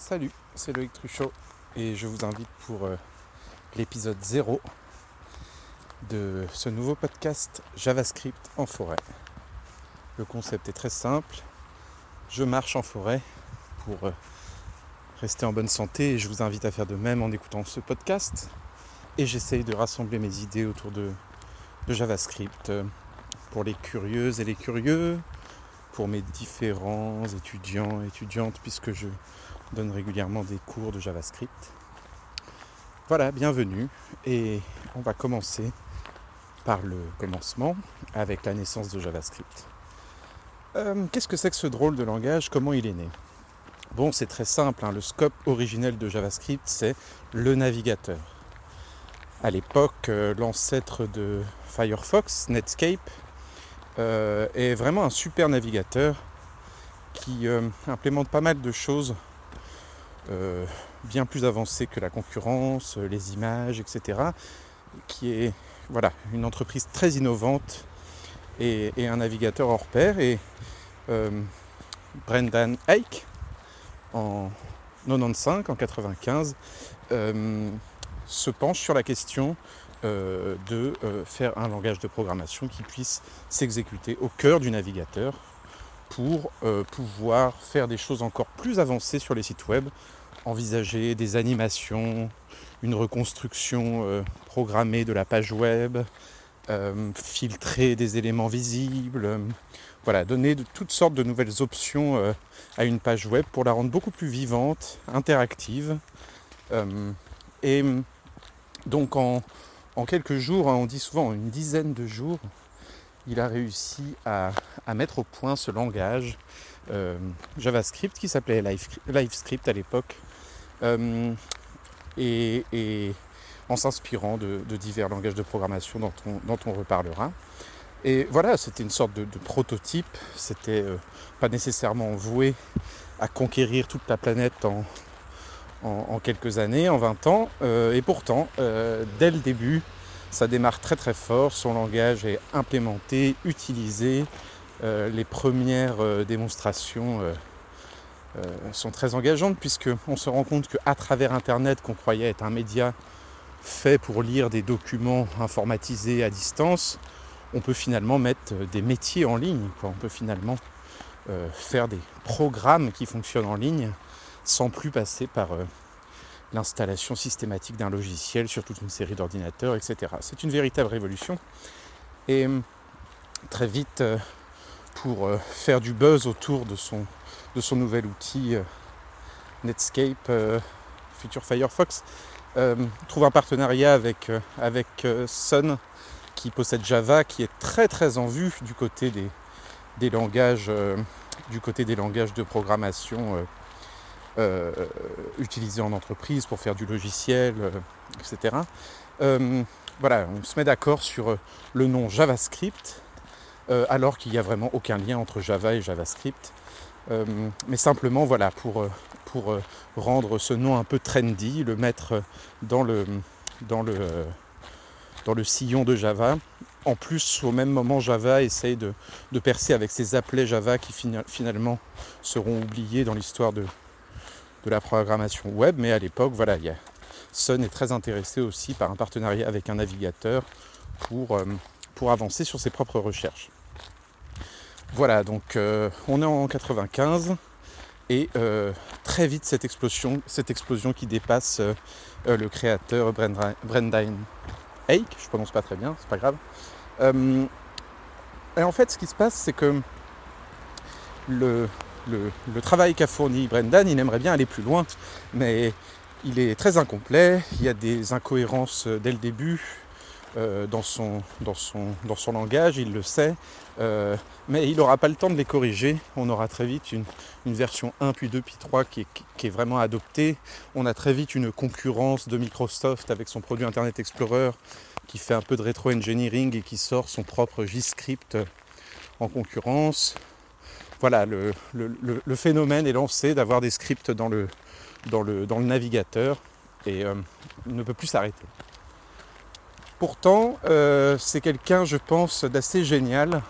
Salut, c'est Loïc Truchot et je vous invite pour euh, l'épisode 0 de ce nouveau podcast JavaScript en forêt. Le concept est très simple. Je marche en forêt pour euh, rester en bonne santé et je vous invite à faire de même en écoutant ce podcast. Et j'essaye de rassembler mes idées autour de, JavaScript euh, pour les curieuses et les curieux, pour mes différents étudiants et étudiantes, puisque je donne régulièrement des cours de JavaScript. Voilà, bienvenue. Et on va commencer par le commencement avec la naissance de JavaScript. Euh, qu'est-ce que c'est que ce drôle de langage? Comment il est né? Bon, c'est très simple. hein. Le scope originel de JavaScript, c'est le navigateur. À l'époque, euh, l'ancêtre de Firefox, Netscape, euh, est vraiment un super navigateur qui implémente pas mal de choses euh, bien plus avancées que la concurrence, euh, les images, etc. Qui est voilà, une entreprise très innovante et, un navigateur hors pair. Euh, Brendan Eich, en 95, en 95, euh, se penche sur la question de faire un langage de programmation qui puisse s'exécuter au cœur du navigateur pour euh, pouvoir faire des choses encore plus avancées sur les sites web, envisager des animations, une reconstruction euh, programmée de la page web, euh, filtrer des éléments visibles, voilà, donner toutes sortes de nouvelles options à une page web pour la rendre beaucoup plus vivante, interactive. Et donc en, en quelques jours, hein, on dit souvent en une dizaine de jours, il a réussi à, mettre au point ce langage euh, JavaScript qui s'appelait Live- LiveScript à l'époque, euh, et, en s'inspirant de, divers langages de programmation dont on, reparlera. Et voilà, c'était une sorte de, prototype, c'était euh, pas nécessairement voué à conquérir toute la planète en, quelques années, en 20 ans, et pourtant, dès le début, ça démarre très très fort, son langage est implémenté, utilisé, euh, les premières euh, démonstrations euh, sont très engageantes puisqu'on se rend compte qu'à travers Internet, qu'on croyait être un média fait pour lire des documents informatisés à distance, on peut finalement mettre des métiers en ligne, on peut finalement faire des programmes qui fonctionnent en ligne sans plus passer par l'installation systématique d'un logiciel sur toute une série d'ordinateurs, etc. C'est une véritable révolution. Et euh, très vite, euh, pour euh, faire du buzz autour de son, nouvel outil euh, Netscape, euh, futur Firefox, euh, trouve un partenariat avec, Sun qui possède Java, qui est très très en vue du côté des, langages, du côté des langages de programmation euh, utilisés en entreprise pour faire du logiciel, euh, etc. Euh, voilà, on se met d'accord sur euh, le nom JavaScript, alors qu'il n'y a vraiment aucun lien entre Java et JavaScript. Mais simplement, voilà, pour, pour rendre ce nom un peu trendy, le mettre dans le, dans le, dans le sillon de Java. En plus, au même moment, Java essaye de, de percer avec ses appelets Java qui fina- finalement seront oubliés dans l'histoire de, de la programmation web. Mais à l'époque, voilà, il y a, Sun est très intéressé aussi par un partenariat avec un navigateur pour, euh, pour avancer sur ses propres recherches. Voilà, donc euh, on est en 95 et euh, très vite cette explosion, cette explosion qui dépasse le créateur Brenda- Brendan Eich, je prononce pas très bien, c'est pas grave. Et en fait, ce qui se passe, c'est que le, le, travail qu'a fourni Brendan, il aimerait bien aller plus loin, mais il est très incomplet, il y a des incohérences euh, dès le début euh, dans, son, langage, il le sait, euh, mais il n'aura pas le temps de les corriger. On aura très vite une, version 1, puis 2, puis 3 qui est, qui est vraiment adoptée. On a très vite une concurrence de Microsoft avec son produit Internet Explorer qui fait un peu de rétro-engineering et qui sort son propre JScript en concurrence. Voilà, le, phénomène est lancé d'avoir des scripts dans le, navigateur et euh, ne peut plus s'arrêter. Pourtant, euh, c'est quelqu'un, je pense, d'assez génial,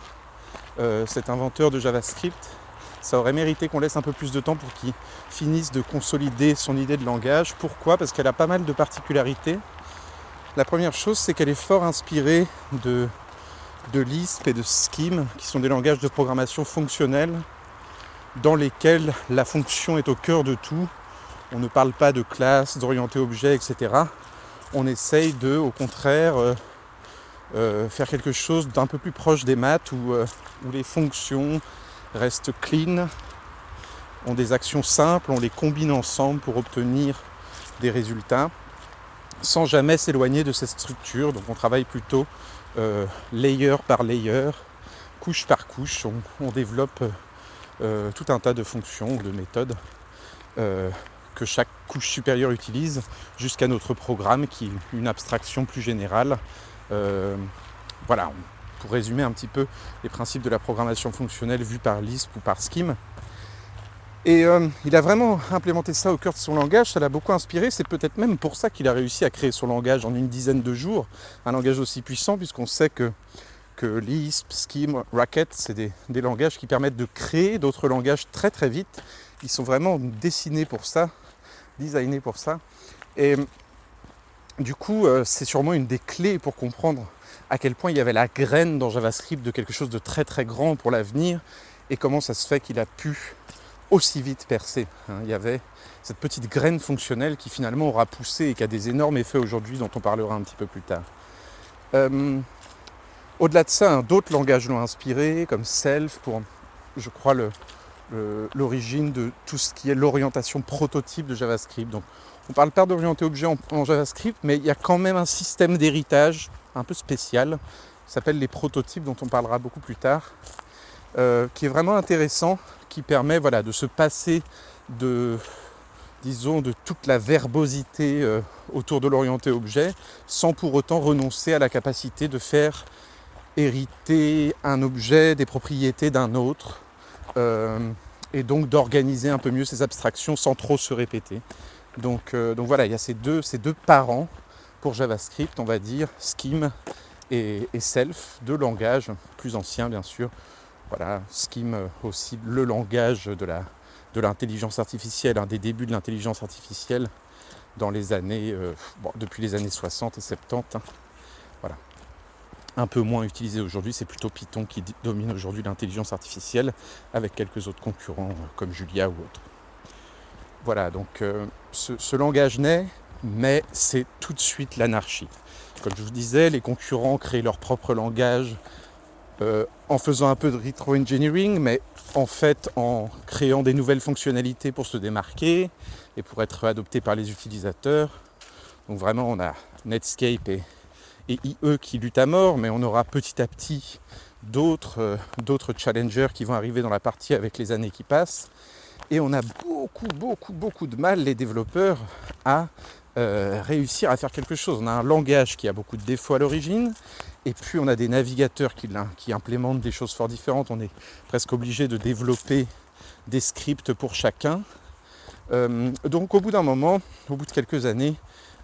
euh, cet inventeur de JavaScript, ça aurait mérité qu'on laisse un peu plus de temps pour qu'il finisse de consolider son idée de langage. Pourquoi? Parce qu'elle a pas mal de particularités. La première chose, c'est qu'elle est fort inspirée de, de Lisp et de Scheme, qui sont des langages de programmation fonctionnels dans lesquels la fonction est au cœur de tout. On ne parle pas de classe, d'orienter objet, etc. On essaye de, au contraire, euh, euh, faire quelque chose d'un peu plus proche des maths où, euh, où les fonctions restent clean, ont des actions simples, on les combine ensemble pour obtenir des résultats sans jamais s'éloigner de cette structure. Donc on travaille plutôt euh, layer par layer, couche par couche. On, développe tout un tas de fonctions, de méthodes que chaque couche supérieure utilise jusqu'à notre programme qui est une abstraction plus générale euh, voilà, pour résumer un petit peu les principes de la programmation fonctionnelle vus par Lisp ou par Scheme. Et euh, il a vraiment implémenté ça au cœur de son langage, ça l'a beaucoup inspiré, c'est peut-être même pour ça qu'il a réussi à créer son langage en une dizaine de jours, un langage aussi puissant, puisqu'on sait que, Lisp, Scheme, Racket, c'est des, langages qui permettent de créer d'autres langages très très vite. Ils sont vraiment dessinés pour ça, designés pour ça. Et du coup, euh, c'est sûrement une des clés pour comprendre à quel point il y avait la graine dans JavaScript de quelque chose de très très grand pour l'avenir et comment ça se fait qu'il a pu aussi vite percer. Hein. il y avait cette petite graine fonctionnelle qui finalement aura poussé et qui a des énormes effets aujourd'hui dont on parlera un petit peu plus tard. Euh, au-delà de ça, hein, d'autres langages l'ont inspiré, comme Self, pour, je crois, l'origine de tout ce qui est l'orientation prototype de JavaScript. Donc, on parle pas d'orienter objet en, JavaScript, mais il y a quand même un système d'héritage un peu spécial, qui s'appelle les prototypes, dont on parlera beaucoup plus tard, euh, qui est vraiment intéressant, qui permet voilà, de se passer de, disons, de toute la verbosité euh, autour de l'orienté objet, sans pour autant renoncer à la capacité de faire hériter un objet des propriétés d'un autre, euh, et donc d'organiser un peu mieux ses abstractions sans trop se répéter. Euh, donc, voilà, il y a ces deux, ces deux parents pour JavaScript, on va dire, Scheme et, Self, deux langages plus anciens bien sûr. Voilà, Scheme euh, aussi le langage de la de l'intelligence artificielle, un des débuts de l'intelligence artificielle dans les années, euh, depuis les années 60 et 70. Hein. Voilà. Un peu moins utilisé aujourd'hui, c'est plutôt Python qui domine aujourd'hui l'intelligence artificielle, avec quelques autres concurrents comme Julia ou autres. Voilà, donc euh, ce, langage naît, mais c'est tout de suite l'anarchie. Comme je vous disais, les concurrents créent leur propre langage euh, en faisant un peu de retro-engineering, mais en fait en créant des nouvelles fonctionnalités pour se démarquer et pour être adoptés par les utilisateurs. Donc vraiment, on a Netscape et, IE qui luttent à mort, mais on aura petit à petit d'autres euh, challengers qui vont arriver dans la partie avec les années qui passent. Et on a beaucoup, beaucoup, beaucoup de mal, les développeurs, à euh, réussir à faire quelque chose. On a un langage qui a beaucoup de défauts à l'origine, et puis on a des navigateurs qui, implémentent des choses fort différentes. On est presque obligé de développer des scripts pour chacun. Euh, donc au bout d'un moment, au bout de quelques années,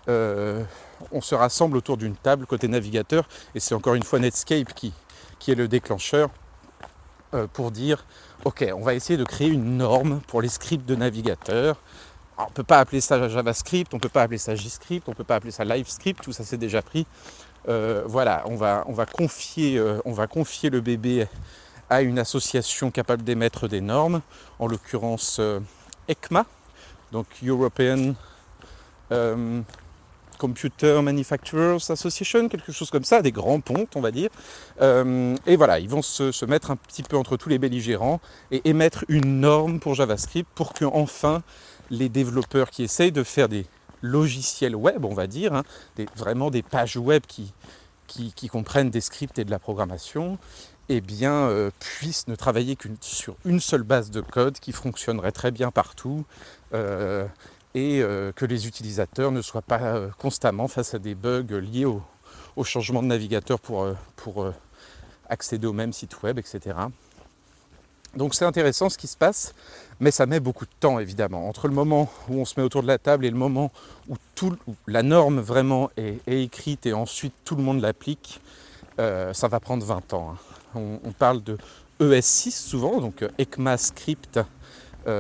euh, on se rassemble autour d'une table côté navigateur, et c'est encore une fois Netscape qui, est le déclencheur pour dire ok, on va essayer de créer une norme pour les scripts de navigateur. on ne peut pas appeler ça JavaScript, on ne peut pas appeler ça JScript, on ne peut pas appeler ça LiveScript, tout ça c'est déjà pris. Euh, voilà, on va, on, va confier, euh, on va confier le bébé à une association capable d'émettre des normes, en l'occurrence euh, ECMA, donc European Computer Manufacturers Association, quelque chose comme ça, des grands pontes, on va dire. Et voilà, ils vont se, mettre un petit peu entre tous les belligérants et émettre une norme pour JavaScript pour que enfin les développeurs qui essayent de faire des logiciels web, on va dire, hein, vraiment des pages web qui, comprennent des scripts et de la programmation, eh euh, puissent ne travailler que sur une seule base de code qui fonctionnerait très bien partout. Euh, et euh, que les utilisateurs ne soient pas constamment face à des bugs liés au, changement de navigateur pour accéder au même site web, etc. Donc c'est intéressant ce qui se passe, mais ça met beaucoup de temps évidemment. Entre le moment où on se met autour de la table et le moment où, tout, la norme vraiment est, écrite et ensuite tout le monde l'applique, ça va prendre 20 ans. Hein. On, parle de ES6 souvent, donc ECMAScript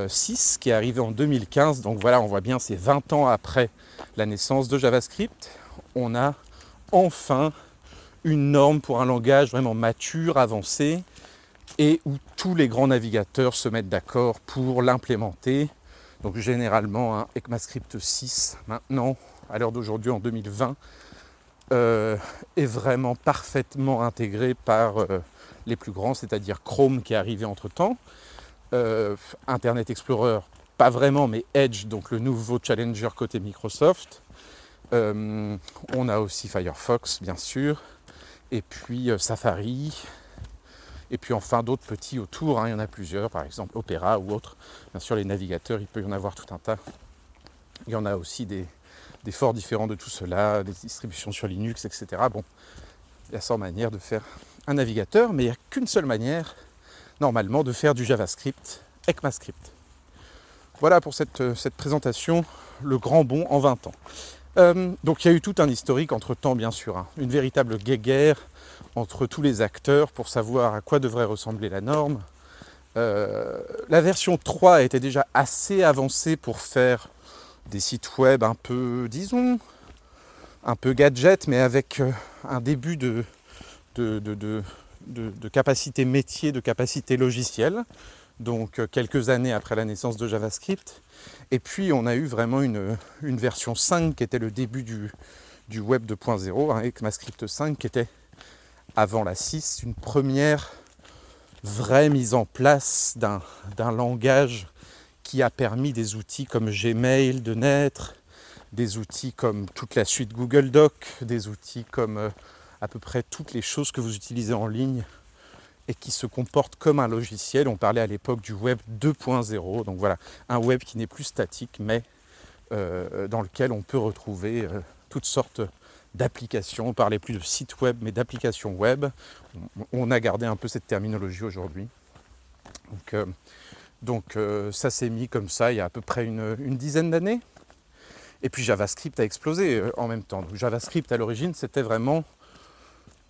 6 qui est arrivé en 2015. Donc voilà, on voit bien, c'est 20 ans après la naissance de JavaScript. On a enfin une norme pour un langage vraiment mature, avancé, et où tous les grands navigateurs se mettent d'accord pour l'implémenter. Donc généralement, un ECMAScript 6, maintenant, à l'heure d'aujourd'hui, en 2020, euh, est vraiment parfaitement intégré par euh, les plus grands, c'est-à-dire Chrome qui est arrivé entre-temps, euh, Internet Explorer, pas vraiment, mais Edge, donc le nouveau challenger côté Microsoft. on a aussi Firefox, bien sûr, et puis Safari, et puis enfin d'autres petits autour, hein, il y en a plusieurs, par exemple Opera ou autres. Bien sûr les navigateurs, il peut y en avoir tout un tas. Il y en a aussi des, forts différents de tout cela, des distributions sur Linux, etc. Bon, il y a 100 manières de faire un navigateur, mais il n'y a qu'une seule manière, normalement, de faire du JavaScript, ECMAScript. Voilà pour cette, euh, cette présentation, le grand bond en 20 ans. Euh, donc il y a eu tout un historique entre temps, bien sûr, hein. une véritable guéguerre entre tous les acteurs pour savoir à quoi devrait ressembler la norme. Euh, la version 3 était déjà assez avancée pour faire des sites web un peu, disons, un peu gadget, mais avec euh, un début de, de, de, capacité métier, de capacité logicielle. Donc euh, quelques années après la naissance de JavaScript. Et puis on a eu vraiment une, version 5 qui était le début du, du Web 2.0, hein, avec ECMAScript 5 qui était avant la 6, une première vraie mise en place d'un langage qui a permis des outils comme Gmail de naître, des outils comme toute la suite Google Doc, des outils comme euh, à peu près toutes les choses que vous utilisez en ligne et qui se comportent comme un logiciel. On parlait à l'époque du web 2.0, donc voilà, un web qui n'est plus statique mais euh, dans lequel on peut retrouver euh, toutes sortes d'applications, on parlait plus de sites web mais d'applications web. On a gardé un peu cette terminologie aujourd'hui. Donc, euh, euh, ça s'est mis comme ça il y a à peu près une, dizaine d'années. Et puis JavaScript a explosé euh, en même temps. JavaScript à l'origine c'était vraiment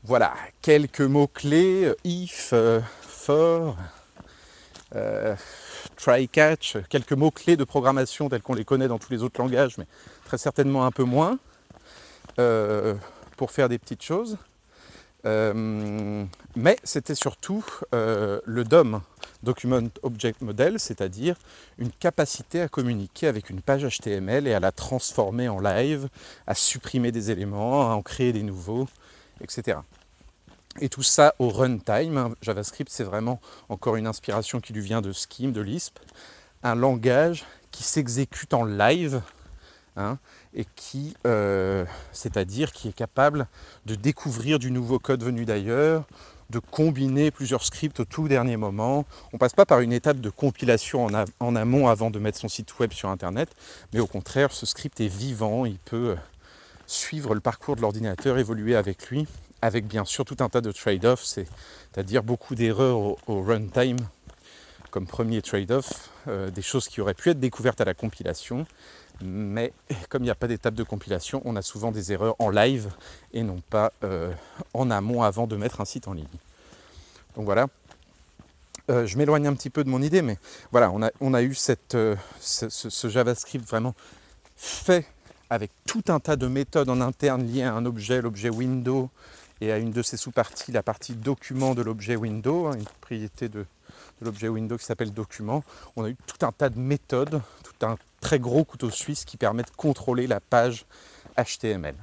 voilà, quelques mots-clés, if, for, try catch, quelques mots-clés de programmation tels qu'on les connaît dans tous les autres langages, mais très certainement un peu moins. Euh, pour faire des petites choses. Euh, mais c'était surtout euh, le DOM, Document Object Model, c'est-à-dire une capacité à communiquer avec une page HTML et à la transformer en live, à supprimer des éléments, à en créer des nouveaux, etc. Et tout ça au runtime. JavaScript, c'est vraiment encore une inspiration qui lui vient de Scheme, de Lisp, un langage qui s'exécute en live, Hein, et qui, euh, c'est-à-dire qui est capable de découvrir du nouveau code venu d'ailleurs, de combiner plusieurs scripts au tout dernier moment. On ne passe pas par une étape de compilation en, amont avant de mettre son site web sur Internet, mais au contraire, ce script est vivant, il peut euh, suivre le parcours de l'ordinateur, évoluer avec lui, avec bien sûr tout un tas de trade-offs, c'est-à-dire beaucoup d'erreurs au, runtime comme premier trade-off, euh, des choses qui auraient pu être découvertes à la compilation, mais comme il n'y a pas d'étape de compilation, on a souvent des erreurs en live et non pas euh, en amont avant de mettre un site en ligne. Donc voilà. Euh, je m'éloigne un petit peu de mon idée, mais voilà, on a, eu euh, ce, JavaScript vraiment fait avec tout un tas de méthodes en interne liées à un objet, l'objet window, et à une de ses sous-parties, la partie document de l'objet window, hein, une propriété de, de l'objet window qui s'appelle document. On a eu tout un tas de méthodes, tout un très gros couteau suisse qui permet de contrôler la page HTML.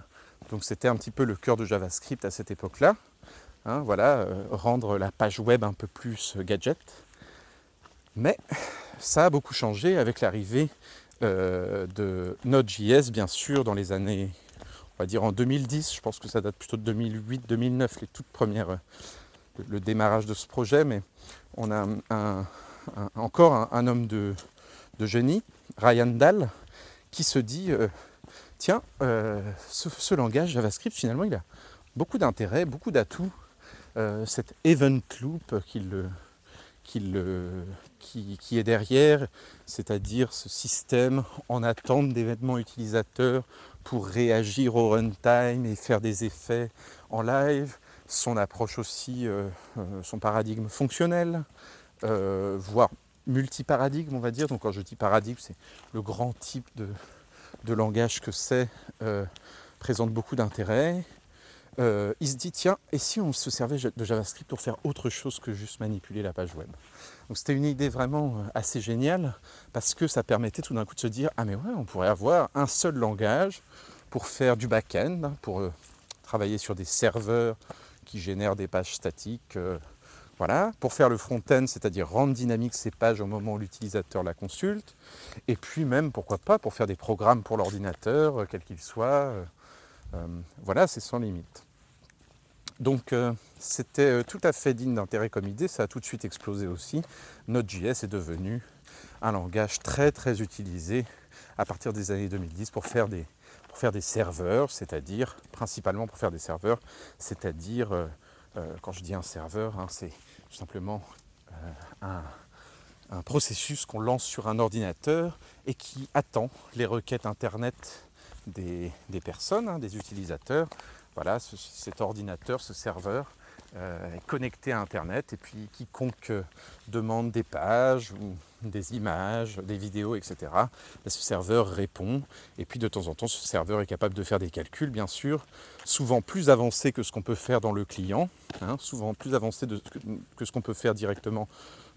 Donc c'était un petit peu le cœur de JavaScript à cette époque-là. Hein, voilà, euh, rendre la page web un peu plus gadget. Mais ça a beaucoup changé avec l'arrivée euh, de Node.js, bien sûr, dans les années, on va dire en 2010, je pense que ça date plutôt de 2008-2009, les toutes premières, euh, le, démarrage de ce projet, mais on a encore un, homme de, génie, Ryan Dahl, qui se dit euh, tiens, euh, ce, langage JavaScript, finalement, il a beaucoup d'intérêt, beaucoup d'atouts. Euh, cet event loop qui, qui, est derrière, c'est-à-dire ce système en attente d'événements utilisateurs pour réagir au runtime et faire des effets en live, son approche aussi, son paradigme fonctionnel, voire multiparadigme, on va dire. Donc quand je dis paradigme, c'est le grand type de, langage que c'est, présente beaucoup d'intérêt. Euh, il se dit tiens, et si on se servait de JavaScript pour faire autre chose que juste manipuler la page web? Donc c'était une idée vraiment euh, assez géniale parce que ça permettait tout d'un coup de se dire ah mais ouais, on pourrait avoir un seul langage pour faire du back-end, hein, pour euh, travailler sur des serveurs qui génèrent des pages statiques. Voilà, pour faire le front-end, c'est-à-dire rendre dynamique ces pages au moment où l'utilisateur la consulte, et puis même, pourquoi pas, pour faire des programmes pour l'ordinateur, quel qu'il soit, euh, voilà, c'est sans limite. Donc euh, c'était euh, tout à fait digne d'intérêt comme idée, ça a tout de suite explosé aussi. Node.js est devenu un langage très très utilisé à partir des années 2010 pour faire des, pour faire des serveurs, c'est-à-dire principalement pour faire des serveurs, c'est-à-dire quand je dis un serveur, hein, c'est tout simplement un, processus qu'on lance sur un ordinateur et qui attend les requêtes Internet des, personnes, hein, des utilisateurs. Voilà, cet ordinateur, ce serveur euh, est connecté à Internet et puis quiconque demande des pages ou des images, des vidéos, etc., ce serveur répond. Et puis de temps en temps, ce serveur est capable de faire des calculs, bien sûr, souvent plus avancés que ce qu'on peut faire dans le client, hein, souvent plus avancés que ce qu'on peut faire directement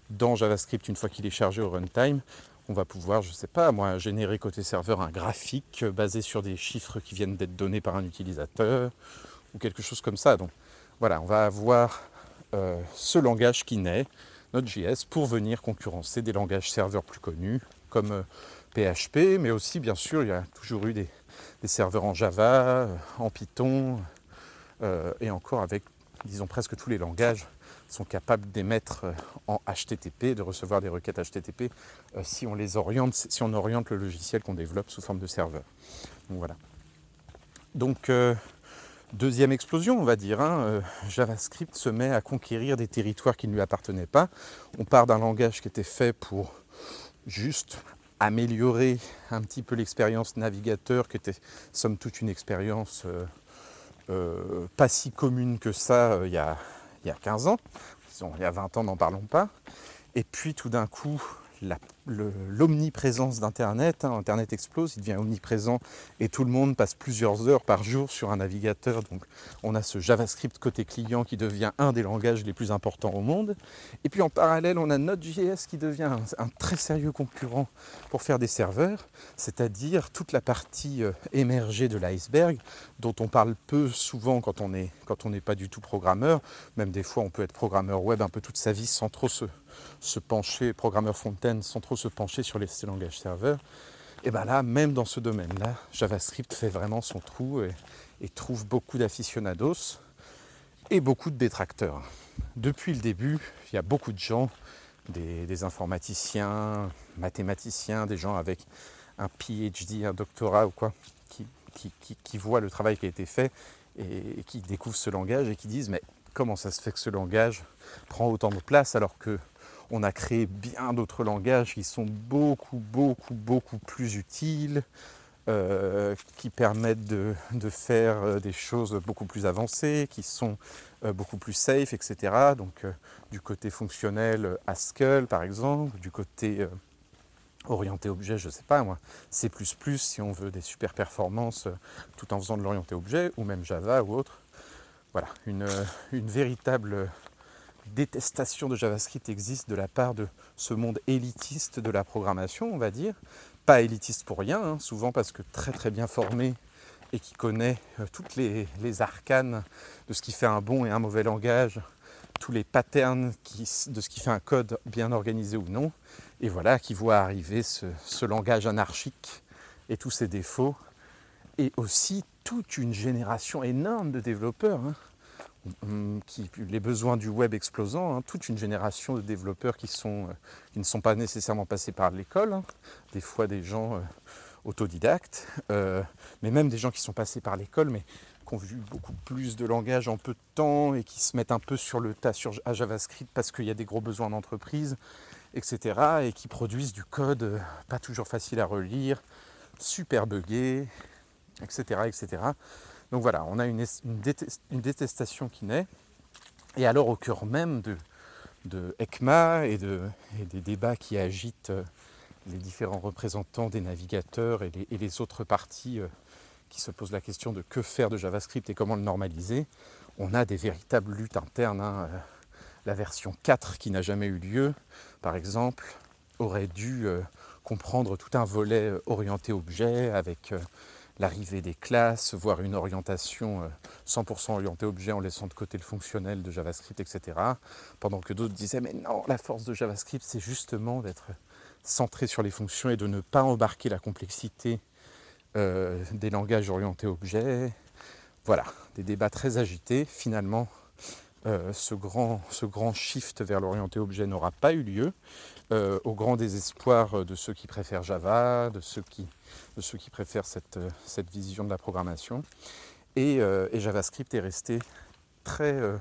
dans JavaScript une fois qu'il est chargé au runtime on va pouvoir, je ne sais pas, moi, générer côté serveur un graphique basé sur des chiffres qui viennent d'être donnés par un utilisateur ou quelque chose comme ça. Donc voilà, on va avoir euh, ce langage qui naît, notre JS, pour venir concurrencer des langages serveurs plus connus comme PHP, euh, mais aussi bien sûr il y a toujours eu des, serveurs en Java, euh, en Python, et encore avec, disons, presque tous les langages sont capables d'émettre euh, en HTTP, de recevoir des requêtes HTTP euh, si on les oriente, si on oriente le logiciel qu'on développe sous forme de serveur. Donc voilà. Donc euh, deuxième explosion, on va dire. Hein, JavaScript se met à conquérir des territoires qui ne lui appartenaient pas. On part d'un langage qui était fait pour juste améliorer un petit peu l'expérience navigateur, qui était somme toute une expérience pas si commune que ça il y a il y a 15 ans, il y a 20 ans, n'en parlons pas. Et puis tout d'un coup, l'omniprésence d'Internet. Hein. Internet explose, il devient omniprésent et tout le monde passe plusieurs heures par jour sur un navigateur. Donc on a ce JavaScript côté client qui devient un des langages les plus importants au monde. Et puis en parallèle, on a Node.js qui devient un, très sérieux concurrent pour faire des serveurs, c'est-à-dire toute la partie euh, émergée de l'iceberg dont on parle peu souvent quand on n'est pas du tout programmeur. Même des fois, on peut être programmeur web un peu toute sa vie sans trop se se pencher, programmeur Fontaine, sans trop se pencher sur les langages serveurs, et bien là, même dans ce domaine-là, JavaScript fait vraiment son trou et, trouve beaucoup d'aficionados et beaucoup de détracteurs. Depuis le début, il y a beaucoup de gens, des, informaticiens, mathématiciens, des gens avec un PhD, un doctorat ou quoi, qui, voient le travail qui a été fait et qui découvrent ce langage et qui disent mais comment ça se fait que ce langage prend autant de place alors que on a créé bien d'autres langages qui sont beaucoup, beaucoup, beaucoup plus utiles, euh, qui permettent de, faire euh, des choses beaucoup plus avancées, qui sont euh, beaucoup plus safe, etc. Donc du côté fonctionnel, Haskell par exemple, du côté orienté objet, je ne sais pas moi, C++ si on veut des super performances tout en faisant de l'orienté objet, ou même Java ou autre. Voilà, une, une véritable détestation de JavaScript existe de la part de ce monde élitiste de la programmation, on va dire. Pas élitiste pour rien, hein, souvent parce que très très bien formé et qui connaît euh, toutes les, arcanes de ce qui fait un bon et un mauvais langage, tous les patterns de ce qui fait un code bien organisé ou non, et voilà, qui voit arriver ce, langage anarchique et tous ses défauts, et aussi toute une génération énorme de développeurs. Hein. Qui, les besoins du web explosant, hein, toute une génération de développeurs qui, sont, euh, qui ne sont pas nécessairement passés par l'école, hein. des fois des gens euh, autodidactes, euh, mais même des gens qui sont passés par l'école, mais qui ont vu beaucoup plus de langage en peu de temps et qui se mettent un peu sur le tas sur, à JavaScript parce qu'il y a des gros besoins d'entreprise, etc. et qui produisent du code pas toujours facile à relire, super buggé, etc. etc. Donc voilà, on a une, détestation qui naît. Et alors au cœur même de, de ECMA et, de, des débats qui agitent euh, les différents représentants des navigateurs et les, autres parties euh, qui se posent la question de que faire de JavaScript et comment le normaliser, on a des véritables luttes internes. Hein. Euh, la version 4 qui n'a jamais eu lieu, par exemple, aurait dû comprendre tout un volet orienté objet avec l'arrivée des classes, voire une orientation 100% euh, orientée objet en laissant de côté le fonctionnel de JavaScript, etc. Pendant que d'autres disaient mais non, la force de JavaScript c'est justement d'être centré sur les fonctions et de ne pas embarquer la complexité euh, des langages orientés objet. Voilà, des débats très agités. Finalement, euh, ce, grand, ce grand shift vers l'orienté objet n'aura pas eu lieu, au grand désespoir de ceux qui préfèrent Java, de ceux qui de ceux qui préfèrent cette, euh, cette vision de la programmation. Et, euh, JavaScript est resté très euh,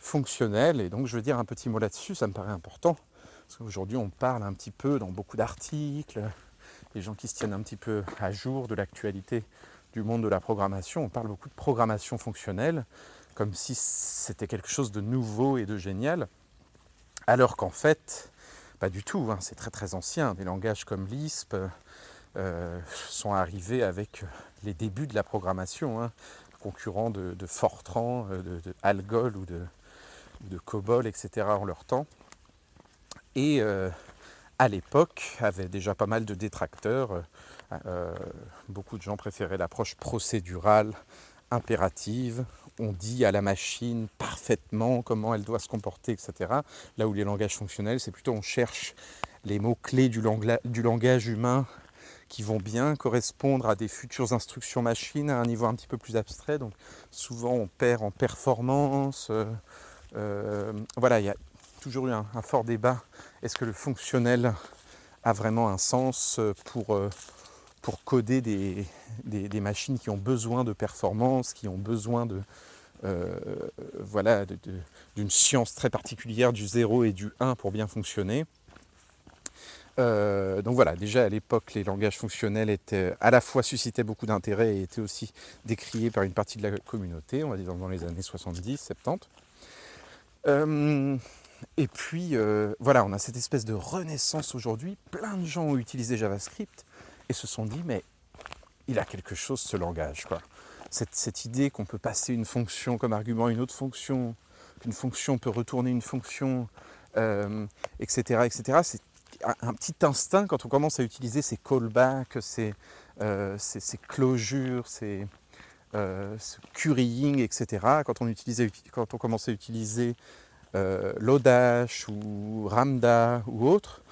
fonctionnel. Et donc je veux dire un petit mot là-dessus, ça me paraît important. Parce qu'aujourd'hui on parle un petit peu dans beaucoup d'articles, les gens qui se tiennent un petit peu à jour de l'actualité du monde de la programmation, on parle beaucoup de programmation fonctionnelle, comme si c'était quelque chose de nouveau et de génial. Alors qu'en fait, pas du tout, hein, c'est très très ancien. Des langages comme Lisp, euh, sont arrivés avec les débuts de la programmation, hein, concurrents de, Fortran, euh, de, Algol ou de, COBOL, etc. en leur temps. Et euh, à l'époque, avait déjà pas mal de détracteurs. beaucoup de gens préféraient l'approche procédurale, impérative. On dit à la machine parfaitement comment elle doit se comporter, etc. Là où les langages fonctionnels, c'est plutôt on cherche les mots-clés du, du langage humain qui vont bien correspondre à des futures instructions machines à un niveau un petit peu plus abstrait. Donc souvent on perd en performance. Euh, euh, voilà, il y a toujours eu un, fort débat. Est-ce que le fonctionnel a vraiment un sens pour, euh, pour coder des, des, machines qui ont besoin de performance, qui ont besoin de, voilà, d'une science très particulière du 0 et du 1 pour bien fonctionner euh, donc voilà, déjà à l'époque, les langages fonctionnels étaient à la fois suscitaient beaucoup d'intérêt et étaient aussi décriés par une partie de la communauté, on va dire dans les années 70, 70. Euh, et puis euh, voilà, on a cette espèce de renaissance aujourd'hui. Plein de gens ont utilisé JavaScript et se sont dit mais il a quelque chose ce langage quoi. Cette, cette idée qu'on peut passer une fonction comme argument à une autre fonction, qu'une fonction peut retourner une fonction, etc., etc. C'est un petit instinct quand on commence à utiliser ces callbacks, ces, euh, ces, closures, ces, euh, ce currying, etc. Quand on, utilisait, quand on commence à utiliser euh, Lodash ou Ramda ou autre,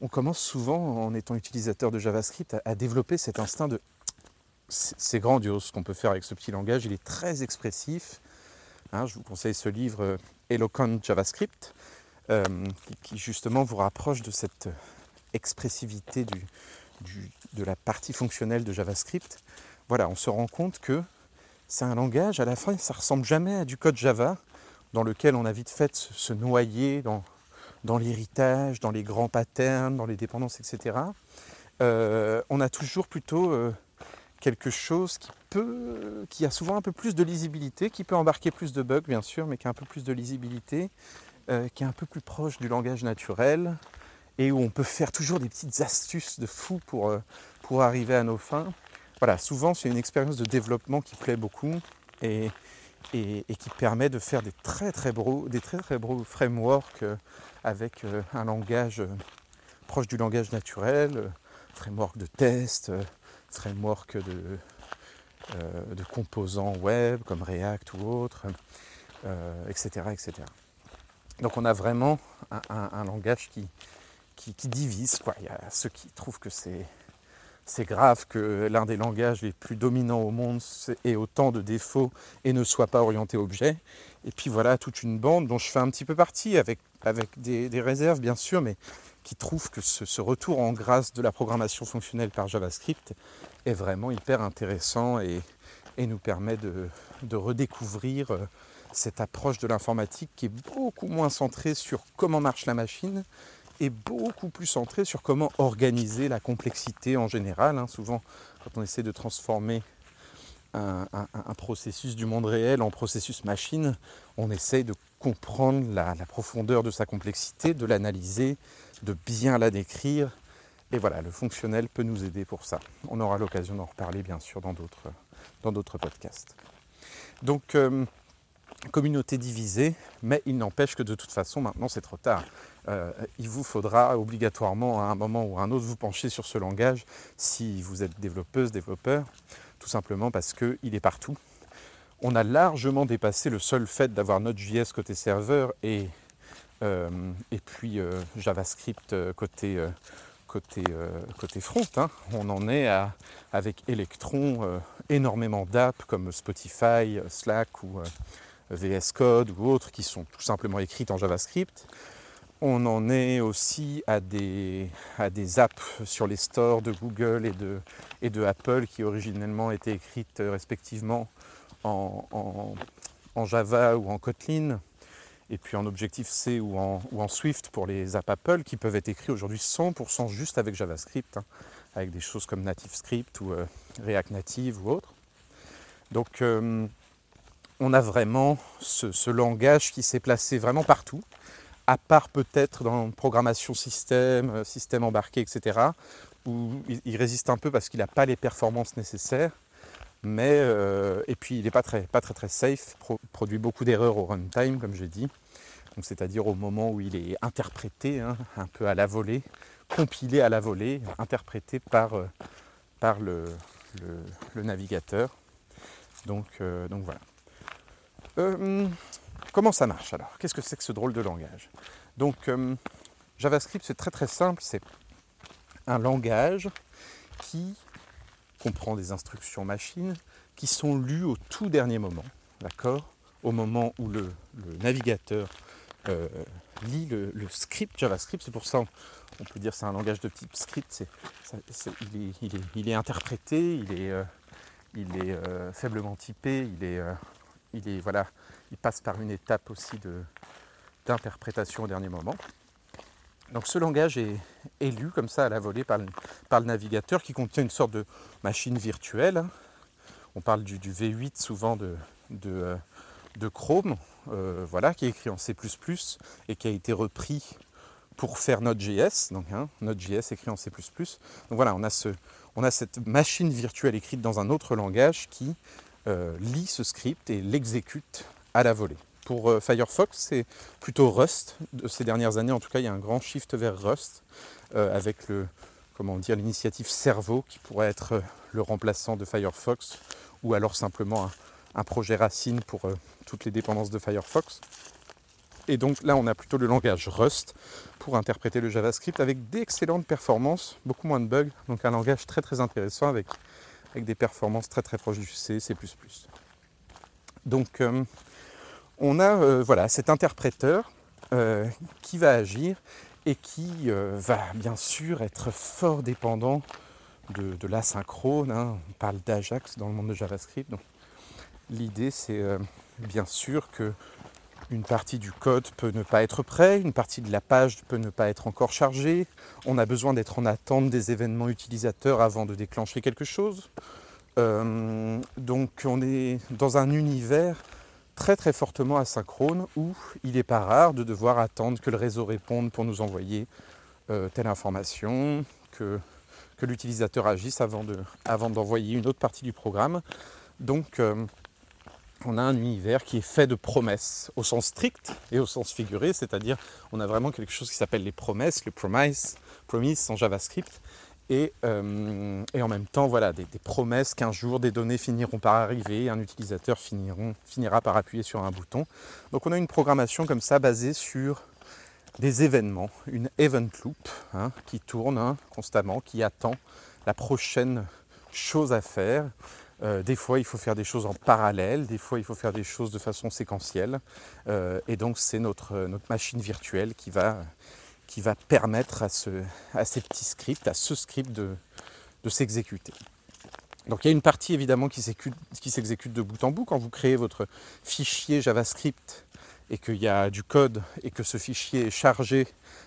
on commence souvent, en étant utilisateur de JavaScript, à, développer cet instinct de c'est grandiose ce qu'on peut faire avec ce petit langage, il est très expressif. Hein, je vous conseille ce livre Eloquent JavaScript, euh, qui, justement vous rapproche de cette expressivité de la partie fonctionnelle de JavaScript. Voilà, on se rend compte que c'est un langage, à la fin, ça ressemble jamais à du code Java, dans lequel on a vite fait se noyer dans, dans l'héritage, dans les grands patterns, dans les dépendances, etc. Euh, on a toujours plutôt euh, quelque chose qui peut, qui a souvent un peu plus de lisibilité, qui peut embarquer plus de bugs bien sûr, mais qui a un peu plus de lisibilité, euh, qui est un peu plus proche du langage naturel et où on peut faire toujours des petites astuces de fou pour, pour arriver à nos fins. Voilà, souvent c'est une expérience de développement qui plaît beaucoup et, et, qui permet de faire des très très beaux, des très, très beaux frameworks avec un langage proche du langage naturel, framework de test, framework de, de composants web comme React ou autres, etc., etc. Donc on a vraiment un, langage qui, qui, divise. Quoi. Il y a ceux qui trouvent que c'est, c'est grave que l'un des langages les plus dominants au monde ait autant de défauts et ne soit pas orienté objet. Et puis voilà toute une bande dont je fais un petit peu partie, avec, des, réserves bien sûr, mais qui trouve que ce, retour en grâce de la programmation fonctionnelle par JavaScript est vraiment hyper intéressant et, nous permet de, de redécouvrir euh, cette approche de l'informatique qui est beaucoup moins centrée sur comment marche la machine et beaucoup plus centrée sur comment organiser la complexité en général. Hein. Souvent, quand on essaie de transformer un, processus du monde réel en processus machine, on essaie de comprendre la, profondeur de sa complexité, de l'analyser, de bien la décrire. Et voilà, le fonctionnel peut nous aider pour ça. On aura l'occasion d'en reparler bien sûr dans d'autres, dans d'autres podcasts. Donc, euh, communauté divisée, mais il n'empêche que de toute façon, maintenant c'est trop tard. Euh, il vous faudra obligatoirement à un moment ou à un autre vous pencher sur ce langage si vous êtes développeuse, développeur, tout simplement parce qu'il est partout. On a largement dépassé le seul fait d'avoir Node.js côté serveur et, euh, puis euh, JavaScript côté front. Hein. On en est à, avec Electron énormément d'apps comme Spotify, Slack ou VS Code ou autres qui sont tout simplement écrites en JavaScript. On en est aussi à des, apps sur les stores de Google et de, Apple qui originellement étaient écrites respectivement en, Java ou en Kotlin, et puis en Objective-C ou en, ou en, Swift pour les apps Apple qui peuvent être écrits aujourd'hui 100% juste avec JavaScript, hein, avec des choses comme NativeScript ou euh, React Native ou autre. Donc euh, on a vraiment ce, langage qui s'est placé vraiment partout, à part peut-être dans programmation système, euh, système embarqué, etc., où il, résiste un peu parce qu'il n'a pas les performances nécessaires, mais euh, et puis il n'est pas très, pas très très safe, produit beaucoup d'erreurs au runtime, comme j'ai dit, c'est-à-dire au moment où il est interprété, hein, un peu à la volée, compilé à la volée, interprété par, euh, par le, navigateur. Donc, donc voilà. Euh, comment ça marche alors? Qu'est-ce que c'est que ce drôle de langage? Donc euh, JavaScript c'est très très simple, c'est un langage qui comprend des instructions machines qui sont lues au tout dernier moment, d'accord? Au moment où le, navigateur euh, lit le, script JavaScript, c'est pour ça on, peut dire c'est un langage de type script, il, est, interprété, il est, est faiblement typé, il est il, est, voilà, passe par une étape aussi d'interprétation au dernier moment. Donc ce langage est, lu comme ça à la volée par le, par le, navigateur qui contient une sorte de machine virtuelle. On parle du, V8 souvent de, de, euh, Chrome, euh, voilà, qui est écrit en C et qui a été repris pour faire Node.js. Donc hein, Node.js écrit en C. Donc voilà, on a, ce, on a cette machine virtuelle écrite dans un autre langage qui euh, lit ce script et l'exécute à la volée. Pour euh, Firefox, c'est plutôt Rust. De ces dernières années, en tout cas, il y a un grand shift vers Rust euh, avec le, comment dire, l'initiative Cerveau qui pourrait être le remplaçant de Firefox ou alors simplement un, projet racine pour toutes les dépendances de Firefox. Et donc là, on a plutôt le langage Rust pour interpréter le JavaScript avec d'excellentes performances, beaucoup moins de bugs. Donc un langage très très intéressant avec avec des performances très très proches du C, C++. Donc euh, on a euh, voilà, cet interpréteur euh, qui va agir et qui va bien sûr être fort dépendant de, l'asynchrone. Hein. On parle d'Ajax dans le monde de JavaScript. l'idée c'est bien sûr que une partie du code peut ne pas être prêt, une partie de la page peut ne pas être encore chargée. On a besoin d'être en attente des événements utilisateurs avant de déclencher quelque chose. Euh, donc on est dans un univers très très fortement asynchrone où il n'est pas rare de devoir attendre que le réseau réponde pour nous envoyer euh, telle information, que, l'utilisateur agisse avant d'envoyer une autre partie du programme. Donc euh, on a un univers qui est fait de promesses au sens strict et au sens figuré, c'est-à-dire on a vraiment quelque chose qui s'appelle les promesses, le promise, promise en JavaScript, et, euh, et en même temps voilà, des, promesses qu'un jour des données finiront par arriver, un utilisateur finira par appuyer sur un bouton. Donc on a une programmation comme ça basée sur des événements, une event loop hein, qui tourne hein, constamment, qui attend la prochaine chose à faire. Euh, des fois, il faut faire des choses en parallèle, des fois, il faut faire des choses de façon séquentielle. Euh, et donc, c'est notre machine virtuelle qui va, qui va permettre à, ce, à ces petits scripts, à ce script de, de s'exécuter. Donc il y a une partie évidemment qui s'exécute de bout en bout. Quand vous créez votre fichier JavaScript et qu'il y a du code et que ce fichier est chargé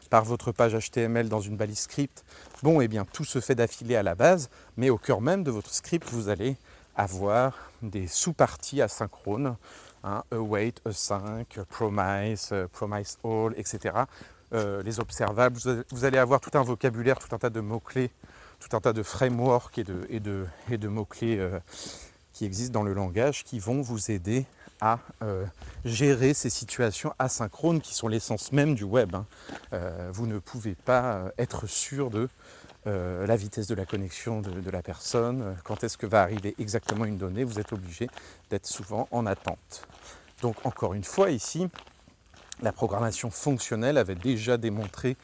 par votre page HTML dans une balise script, bon, et eh bien tout se fait d'affilée à la base, mais au cœur même de votre script, vous allez avoir des sous-parties asynchrones Hein, await, a5, promise, promise all, etc. les observables, vous allez avoir tout un vocabulaire, tout un tas de mots-clés, tout un tas de frameworks et de, mots-clés qui existent dans le langage qui vont vous aider à euh, gérer ces situations asynchrones qui sont l'essence même du web. Hein. Euh, vous ne pouvez pas euh, être sûr de la vitesse de la connexion de, la personne, quand est-ce que va arriver exactement une donnée, vous êtes obligé d'être souvent en attente. Donc encore une fois ici, la programmation fonctionnelle avait déjà démontré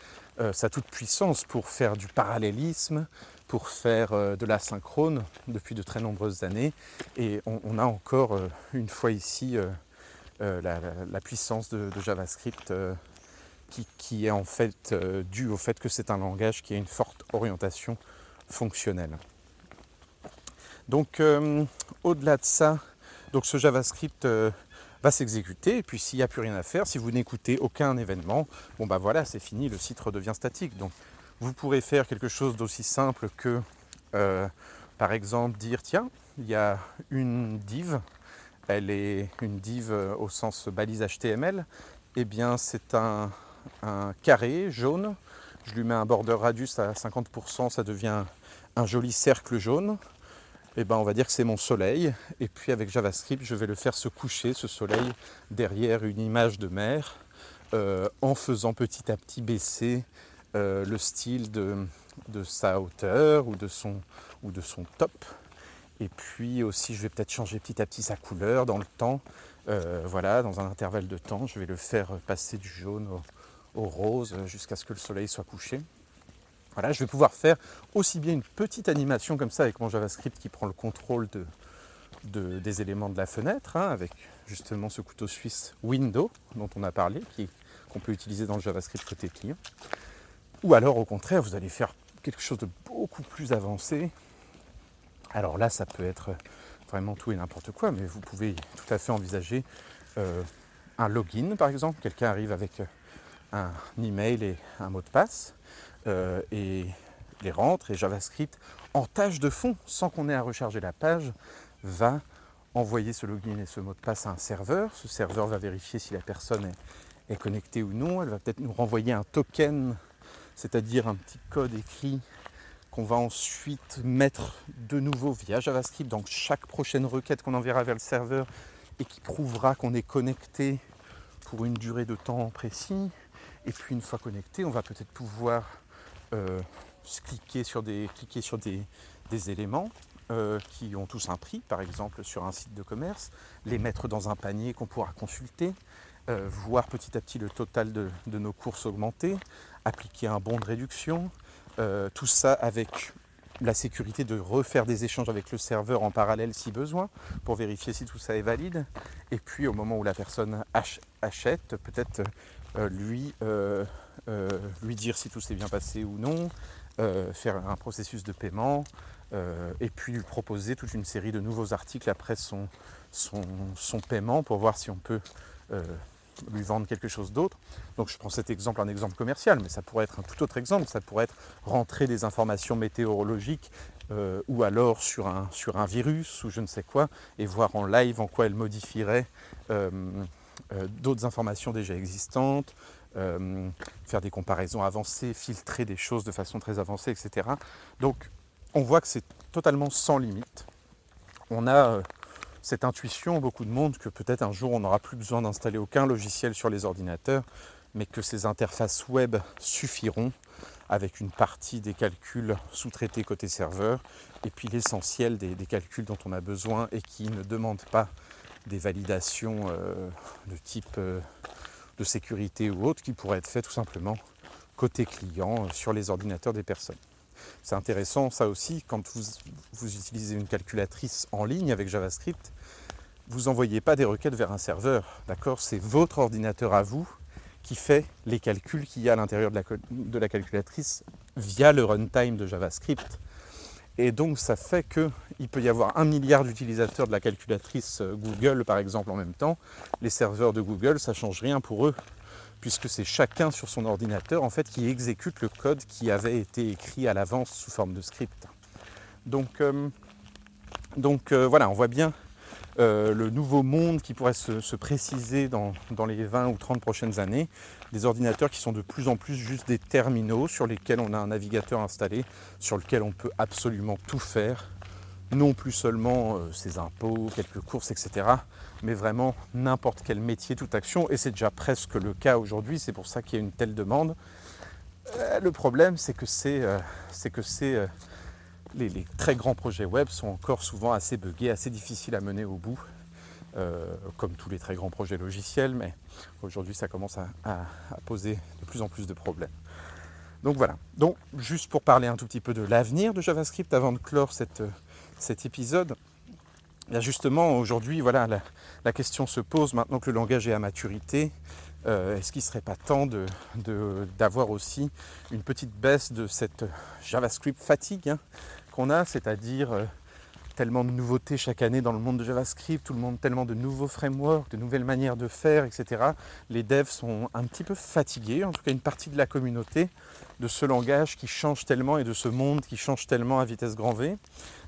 sa toute puissance pour faire du parallélisme, pour faire euh, de l'asynchrone depuis de très nombreuses années. Et on, a encore euh, une fois ici euh, la, puissance de, JavaScript qui, est en fait due au fait que c'est un langage qui a une forte orientation fonctionnelle. Donc au-delà de ça, donc ce JavaScript va s'exécuter et puis s'il n'y a plus rien à faire, si vous n'écoutez aucun événement, bon bah voilà, c'est fini, le site redevient statique. Donc vous pourrez faire quelque chose d'aussi simple que, euh, par exemple, dire tiens, il y a une div, elle est une div euh, au sens balise HTML, eh bien c'est un, carré jaune, je lui mets un border radius à 50%, ça devient un joli cercle jaune. Eh ben on va dire que c'est mon soleil. Et puis avec JavaScript, je vais le faire se coucher, ce soleil, derrière une image de mer, euh, en faisant petit à petit baisser euh, le style de, sa hauteur ou de, son, ou de son top. Et puis aussi, je vais peut-être changer petit à petit sa couleur dans le temps. Euh, voilà, dans un intervalle de temps, je vais le faire passer du jaune au, rose jusqu'à ce que le soleil soit couché. Voilà, je vais pouvoir faire aussi bien une petite animation comme ça avec mon JavaScript qui prend le contrôle de, des éléments de la fenêtre, hein, avec justement ce couteau suisse Window dont on a parlé, qu'on peut utiliser dans le JavaScript côté client. Ou alors au contraire, vous allez faire quelque chose de beaucoup plus avancé. Alors là, ça peut être vraiment tout et n'importe quoi, mais vous pouvez tout à fait envisager euh, un login par exemple. Quelqu'un arrive avec un email et un mot de passe euh, et les rentre et JavaScript en tâche de fond, sans qu'on ait à recharger la page, va envoyer ce login et ce mot de passe à un serveur. Ce serveur va vérifier si la personne est connectée ou non. Elle va peut-être nous renvoyer un token c'est-à-dire un petit code écrit qu'on va ensuite mettre de nouveau via JavaScript dans chaque prochaine requête qu'on enverra vers le serveur et qui prouvera qu'on est connecté pour une durée de temps précis. Et puis une fois connecté, on va peut-être pouvoir euh, cliquer sur des, cliquer sur des, éléments euh, qui ont tous un prix, par exemple sur un site de commerce, les mettre dans un panier qu'on pourra consulter, euh, voir petit à petit le total de, nos courses augmenter, appliquer un bon de réduction, tout ça avec la sécurité de refaire des échanges avec le serveur en parallèle si besoin, pour vérifier si tout ça est valide. Et puis au moment où la personne achète, peut-être euh, lui, lui dire si tout s'est bien passé ou non, faire un processus de paiement, et puis lui proposer toute une série de nouveaux articles après son, paiement pour voir si on peut lui vendre quelque chose d'autre. Donc je prends cet exemple, un exemple commercial, mais ça pourrait être un tout autre exemple, ça pourrait être rentrer des informations météorologiques euh, ou alors sur un, virus ou je ne sais quoi, et voir en live en quoi elle modifierait euh, euh, d'autres informations déjà existantes, faire des comparaisons avancées, filtrer des choses de façon très avancée, etc. Donc on voit que c'est totalement sans limite. On a cette intuition, beaucoup de monde, que peut-être un jour on n'aura plus besoin d'installer aucun logiciel sur les ordinateurs, mais que ces interfaces web suffiront avec une partie des calculs sous-traités côté serveur, et puis l'essentiel des, calculs dont on a besoin et qui ne demandent pas des validations euh, de type euh, de sécurité ou autre, qui pourraient être faits tout simplement côté client euh, sur les ordinateurs des personnes. C'est intéressant ça aussi quand vous, utilisez une calculatrice en ligne avec JavaScript, vous n'envoyez pas des requêtes vers un serveur, d'accord? C'est votre ordinateur à vous qui fait les calculs qu'il y a à l'intérieur de la, de la calculatrice via le runtime de JavaScript. Et donc ça fait qu'il peut y avoir un milliard d'utilisateurs de la calculatrice euh, Google par exemple en même temps. Les serveurs de Google, ça ne change rien pour eux puisque c'est chacun sur son ordinateur en fait qui exécute le code qui avait été écrit à l'avance sous forme de script. Donc, euh, euh, voilà, on voit bien le nouveau monde qui pourrait se, préciser dans, les 20 ou 30 prochaines années. Des ordinateurs qui sont de plus en plus juste des terminaux sur lesquels on a un navigateur installé, sur lequel on peut absolument tout faire non plus seulement euh, ses impôts, quelques courses, etc., mais vraiment n'importe quel métier, toute action, et c'est déjà presque le cas aujourd'hui, c'est pour ça qu'il y a une telle demande. Euh, le problème, c'est que c'est, euh, que c'est les, les, très grands projets web sont encore souvent assez buggés, assez difficiles à mener au bout, comme tous les très grands projets logiciels, mais aujourd'hui ça commence à, poser de plus en plus de problèmes. Donc voilà. Donc juste pour parler un tout petit peu de l'avenir de JavaScript avant de clore cet épisode, justement aujourd'hui, voilà, la, question se pose maintenant que le langage est à maturité. Euh, est-ce qu'il ne serait pas temps d'avoir aussi une petite baisse de cette JavaScript fatigue hein, qu'on a, c'est-à-dire euh, tellement de nouveautés chaque année dans le monde de JavaScript, tout le monde tellement de nouveaux frameworks, de nouvelles manières de faire, etc. Les devs sont un petit peu fatigués, en tout cas une partie de la communauté, de ce langage qui change tellement et de ce monde qui change tellement à vitesse grand V.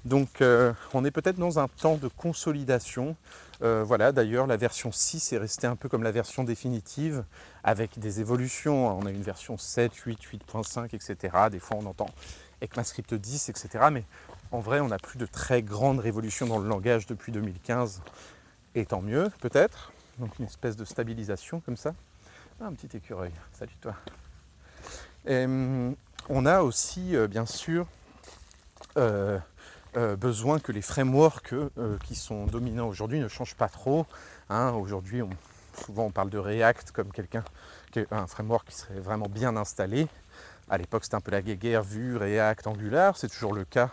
Donc euh, on est peut-être dans un temps de consolidation. Euh, voilà, d'ailleurs la version 6 est restée un peu comme la version définitive, avec des évolutions. On a une version 7, 8, 8.5, etc. Des fois on entend ECMAScript 10, etc. Mais en vrai, on n'a plus de très grandes révolutions dans le langage depuis 2015. Et tant mieux, peut-être. Donc une espèce de stabilisation comme ça. Ah, un petit écureuil, salut toi. Hum, on a aussi, euh, bien sûr, euh, euh, besoin que les frameworks qui sont dominants aujourd'hui ne changent pas trop. Hein. aujourd'hui, souvent on parle de React comme quelqu'un, un framework qui serait vraiment bien installé. À l'époque, c'était un peu la guéguerre, Vue, React, Angular. C'est toujours le cas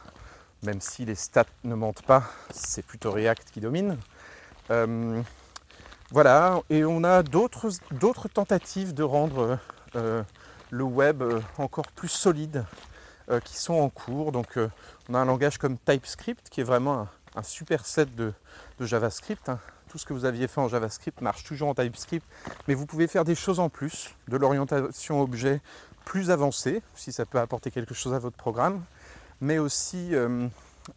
même si les stats ne mentent pas, c'est plutôt React qui domine. Euh, voilà, et on a d'autres tentatives de rendre euh, le web euh, encore plus solide qui sont en cours. Donc on a un langage comme TypeScript qui est vraiment un, super set de, JavaScript. Hein. Tout ce que vous aviez fait en JavaScript marche toujours en TypeScript, mais vous pouvez faire des choses en plus, de l'orientation objet plus avancée, si ça peut apporter quelque chose à votre programme mais aussi euh,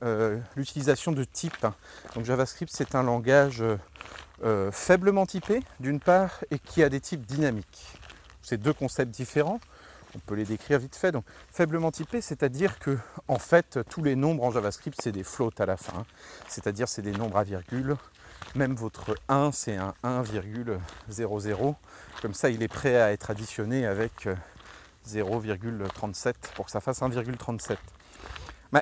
euh, l'utilisation de types. Donc JavaScript, c'est un langage euh, faiblement typé, d'une part, et qui a des types dynamiques. C'est deux concepts différents. On peut les décrire vite fait. Donc, faiblement typé, c'est-à-dire que, en fait, tous les nombres en JavaScript, c'est des floats à la fin. C'est-à-dire, c'est des nombres à virgule. Même votre 1, c'est un 1,00. Comme ça, il est prêt à être additionné avec 0,37 pour que ça fasse 1,37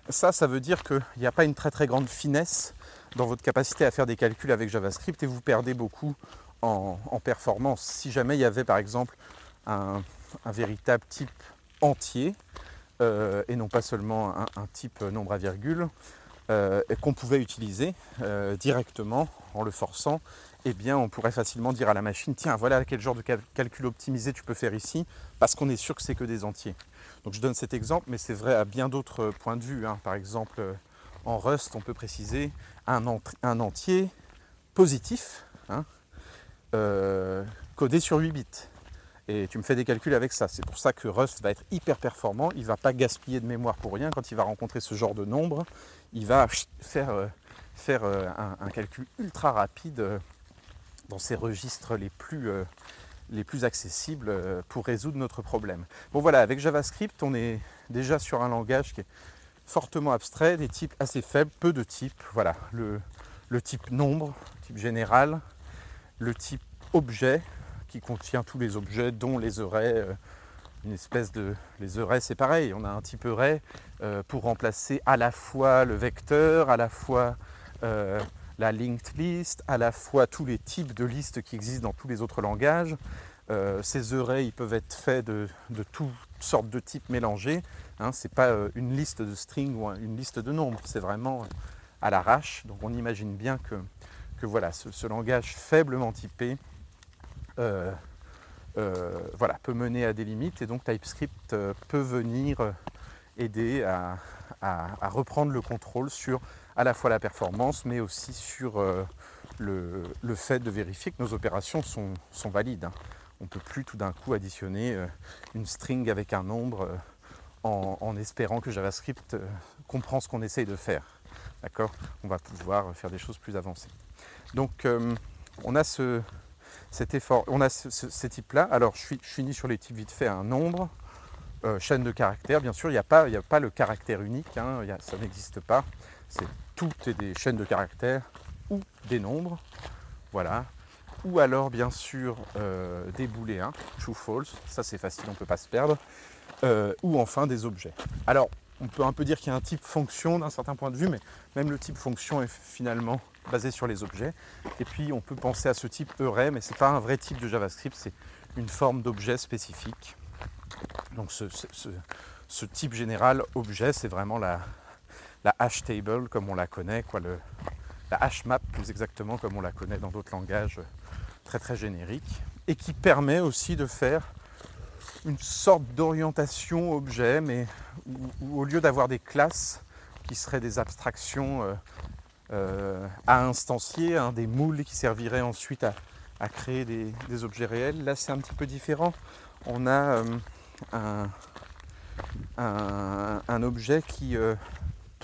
ça, ça veut dire qu'il n'y a pas une très très grande finesse dans votre capacité à faire des calculs avec JavaScript et vous perdez beaucoup en, performance. Si jamais il y avait par exemple un, véritable type entier euh, et non pas seulement un, type nombre à virgule euh, qu'on pouvait utiliser euh, directement en le forçant, eh bien on pourrait facilement dire à la machine tiens voilà quel genre de calcul optimisé tu peux faire ici parce qu'on est sûr que c'est que des entiers. Donc je donne cet exemple, mais c'est vrai à bien d'autres points de vue. Hein. Par exemple, euh, en Rust, on peut préciser un, entier positif, hein, euh, codé sur 8 bits. Et tu me fais des calculs avec ça. C'est pour ça que Rust va être hyper performant. Il ne va pas gaspiller de mémoire pour rien. Quand il va rencontrer ce genre de nombre, il va faire, euh, faire un, calcul ultra rapide dans ses registres les plus, les plus accessibles euh, pour résoudre notre problème. Bon voilà, avec JavaScript, on est déjà sur un langage qui est fortement abstrait, des types assez faibles, peu de types. Voilà, le, type nombre, type général, le type objet, qui contient tous les objets, dont les arrays, euh, une espèce de... Les arrays, c'est pareil, on a un type array euh, pour remplacer à la fois le vecteur, à la fois la linked list, à la fois tous les types de listes qui existent dans tous les autres langages. Euh, ces arrays peuvent être faits de, toutes sortes de types mélangés. Hein, ce n'est pas euh, une liste de strings ou une liste de nombres, c'est vraiment à l'arrache. Donc on imagine bien que, voilà, ce, langage faiblement typé euh, voilà, peut mener à des limites et donc TypeScript peut venir aider à, reprendre le contrôle sur à la fois la performance, mais aussi sur euh, le, fait de vérifier que nos opérations sont, valides. Hein. On ne peut plus tout d'un coup additionner euh, une string avec un nombre euh, en, espérant que JavaScript comprend ce qu'on essaye de faire. D'accord? On va pouvoir faire des choses plus avancées. Donc on a ce, cet effort, on a ces types-là. Alors je, finis sur les types vite fait, un nombre, chaîne de caractères, bien sûr, il n'y a, pas, a pas le caractère unique, hein, ça n'existe pas. Toutes des chaînes de caractères ou des nombres. Voilà. Ou alors bien sûr euh, des booléens, true false, ça c'est facile, on ne peut pas se perdre. ou enfin des objets. Alors on peut un peu dire qu'il y a un type fonction d'un certain point de vue, mais même le type fonction est finalement basé sur les objets. Et puis on peut penser à ce type array, mais ce n'est pas un vrai type de JavaScript, c'est une forme d'objet spécifique. Donc ce, type général objet, c'est vraiment la, la hash table comme on la connaît, quoi, le, la hash map plus exactement comme on la connaît dans d'autres langages très très génériques, et qui permet aussi de faire une sorte d'orientation objet, mais au lieu d'avoir des classes qui seraient des abstractions euh, euh, à instancier, hein, des moules qui serviraient ensuite à, créer des, objets réels, là c'est un petit peu différent. On a euh, un, objet qui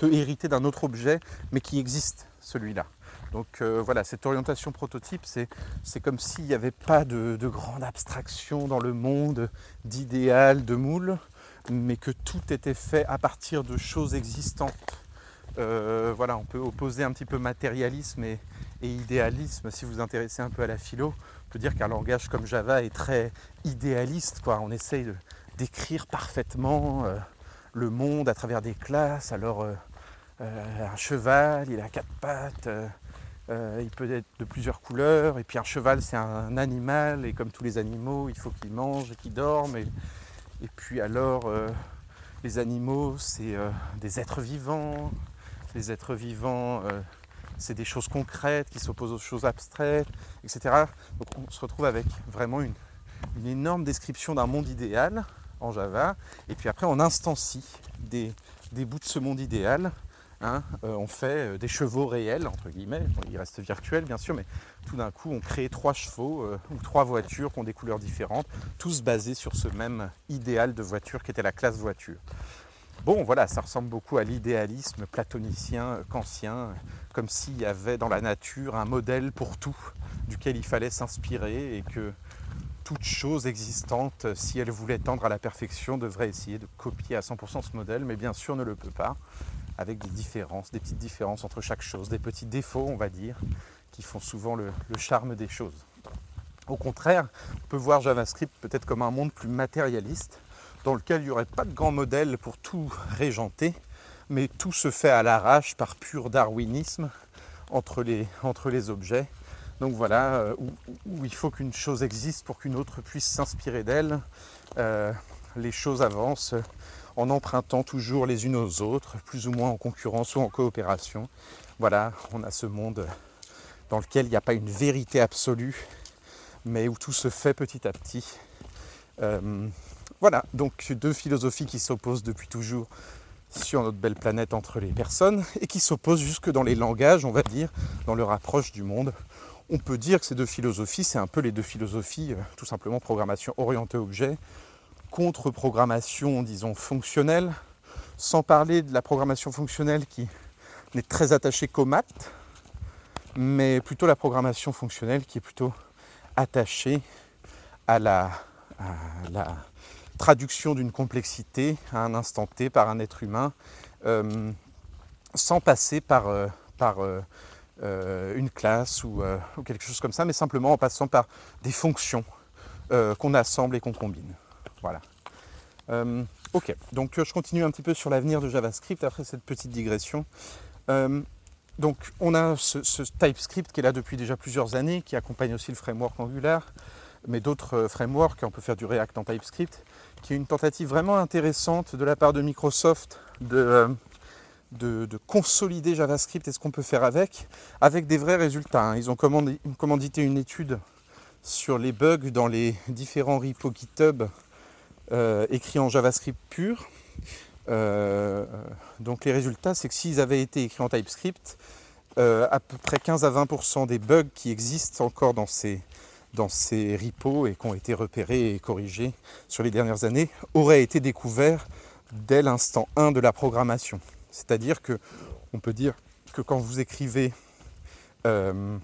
peut hériter d'un autre objet, mais qui existe, celui-là. Donc euh, voilà, cette orientation prototype, c'est comme s'il n'y avait pas de, grande abstraction dans le monde d'idéal, de moule, mais que tout était fait à partir de choses existantes. Euh, voilà, on peut opposer un petit peu matérialisme et, idéalisme. Si vous intéressez un peu à la philo, on peut dire qu'un langage comme Java est très idéaliste. Quoi. On essaye d'écrire parfaitement euh, le monde à travers des classes. Alors, un cheval, il a quatre pattes. Euh, il peut être de plusieurs couleurs. Et puis un cheval, c'est un animal. Et comme tous les animaux, il faut qu'il mange et qu'il dorme. Et, puis alors, euh, les animaux, c'est euh, des êtres vivants. Les êtres vivants, c'est des choses concrètes qui s'opposent aux choses abstraites, etc. Donc on se retrouve avec vraiment une, énorme description d'un monde idéal en Java. Et puis après, on instancie des bouts de ce monde idéal Hein, euh, on fait euh, des chevaux réels, entre guillemets, ils restent virtuels bien sûr, mais tout d'un coup on crée trois chevaux euh, ou trois voitures qui ont des couleurs différentes, tous basés sur ce même idéal de voiture qui était la classe voiture. Bon voilà, ça ressemble beaucoup à l'idéalisme platonicien, kantien, comme s'il y avait dans la nature un modèle pour tout, duquel il fallait s'inspirer et que toute chose existante, si elle voulait tendre à la perfection, devrait essayer de copier à 100% ce modèle, mais bien sûr ne le peut pas avec des différences, des petites différences entre chaque chose, des petits défauts, on va dire, qui font souvent le, charme des choses. Au contraire, on peut voir JavaScript peut-être comme un monde plus matérialiste, dans lequel il n'y aurait pas de grand modèle pour tout régenter, mais tout se fait à l'arrache par pur darwinisme entre les, objets. Donc voilà, euh, où, il faut qu'une chose existe pour qu'une autre puisse s'inspirer d'elle. Euh, les choses avancent en empruntant toujours les unes aux autres, plus ou moins en concurrence ou en coopération. Voilà, on a ce monde dans lequel il n'y a pas une vérité absolue, mais où tout se fait petit à petit. Euh, voilà, donc deux philosophies qui s'opposent depuis toujours sur notre belle planète entre les personnes et qui s'opposent jusque dans les langages, on va dire, dans leur approche du monde. On peut dire que ces deux philosophies, c'est un peu les deux philosophies, euh, tout simplement programmation orientée objet contre-programmation, disons, fonctionnelle, sans parler de la programmation fonctionnelle qui n'est très attachée qu'aux maths, mais plutôt la programmation fonctionnelle qui est plutôt attachée à la, traduction d'une complexité à un instant T par un être humain, euh, sans passer par, euh, euh, une classe ou, quelque chose comme ça, mais simplement en passant par des fonctions qu'on assemble et qu'on combine. Voilà. Euh, ok, donc euh, je continue un petit peu sur l'avenir de JavaScript après cette petite digression. Euh, donc on a ce, TypeScript qui est là depuis déjà plusieurs années, qui accompagne aussi le framework Angular, mais d'autres frameworks, on peut faire du React en TypeScript, qui est une tentative vraiment intéressante de la part de Microsoft de, de, consolider JavaScript et ce qu'on peut faire avec, avec des vrais résultats. Hein. Ils ont commandité une étude sur les bugs dans les différents repos GitHub euh, écrits en JavaScript pur. Euh, donc les résultats, c'est que s'ils avaient été écrits en TypeScript, euh, à peu près 15 à 20% des bugs qui existent encore dans ces, dans ces repos et qui ont été repérés et corrigés sur les dernières années auraient été découverts dès l'instant 1 de la programmation. C'est-à-dire que on peut dire que quand vous écrivez euh,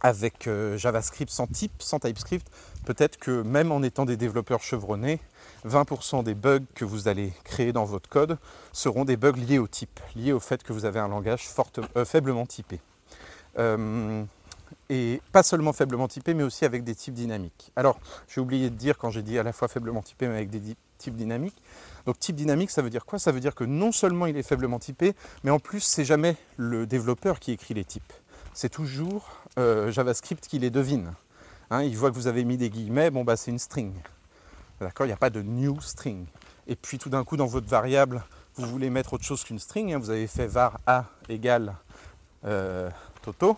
avec euh, JavaScript sans type, sans TypeScript, peut-être que même en étant des développeurs chevronnés, 20% des bugs que vous allez créer dans votre code seront des bugs liés au type, liés au fait que vous avez un langage euh, faiblement typé. et pas seulement faiblement typé, mais aussi avec des types dynamiques. Alors, j'ai oublié de dire quand j'ai dit à la fois faiblement typé, mais avec des types dynamiques. Donc type dynamique, ça veut dire quoi? Ça veut dire que non seulement il est faiblement typé, mais en plus, c'est jamais le développeur qui écrit les types c'est toujours euh, JavaScript qui les devine. Hein, il voit que vous avez mis des guillemets, bon bah c'est une string. D'accord Il n'y a pas de new string. Et puis tout d'un coup, dans votre variable, vous voulez mettre autre chose qu'une string. Hein, vous avez fait var a égale euh, toto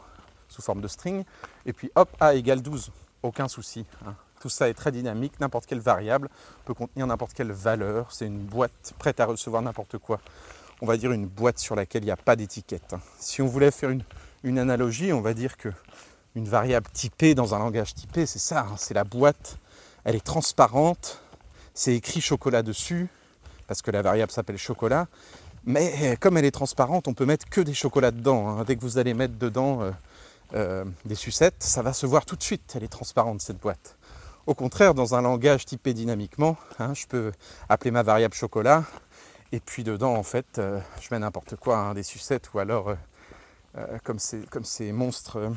sous forme de string. Et puis hop, a égale 12. Aucun souci. Hein. Tout ça est très dynamique. N'importe quelle variable peut contenir n'importe quelle valeur. C'est une boîte prête à recevoir n'importe quoi. On va dire une boîte sur laquelle il n'y a pas d'étiquette. Si on voulait faire une une analogie, on va dire que une variable typée dans un langage typé, c'est ça, hein, c'est la boîte, elle est transparente, c'est écrit chocolat dessus, parce que la variable s'appelle chocolat, mais comme elle est transparente, on peut mettre que des chocolats dedans. Hein. Dès que vous allez mettre dedans euh, euh, des sucettes, ça va se voir tout de suite, elle est transparente cette boîte. Au contraire, dans un langage typé dynamiquement, hein, je peux appeler ma variable chocolat, et puis dedans, en fait, euh, je mets n'importe quoi, des sucettes, ou alors euh, comme, ces, monstres euh,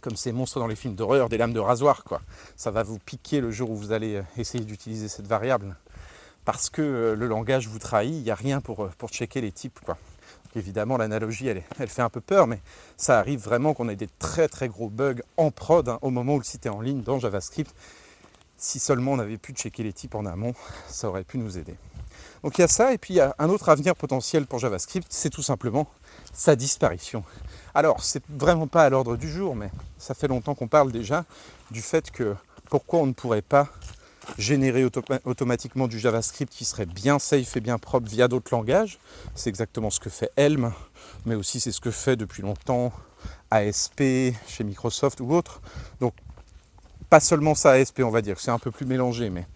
comme ces monstres dans les films d'horreur, des lames de rasoir, quoi. Ça va vous piquer le jour où vous allez euh, essayer d'utiliser cette variable. Parce que le langage vous trahit, il n'y a rien pour, checker les types, quoi. évidemment, l'analogie, elle, elle, fait un peu peur, mais ça arrive vraiment qu'on ait des très très gros bugs en prod hein, au moment où le site est en ligne dans JavaScript. Si seulement on avait pu checker les types en amont, ça aurait pu nous aider. Donc il y a ça, et puis il y a un autre avenir potentiel pour JavaScript, c'est tout simplement sa disparition. Alors, c'est vraiment pas à l'ordre du jour, mais ça fait longtemps qu'on parle déjà du fait que pourquoi on ne pourrait pas générer automatiquement du JavaScript qui serait bien safe et bien propre via d'autres langages. C'est exactement ce que fait Helm, mais aussi c'est ce que fait depuis longtemps ASP chez Microsoft ou autres. Donc pas seulement ça ASP on va dire, c'est un peu plus mélangé, mais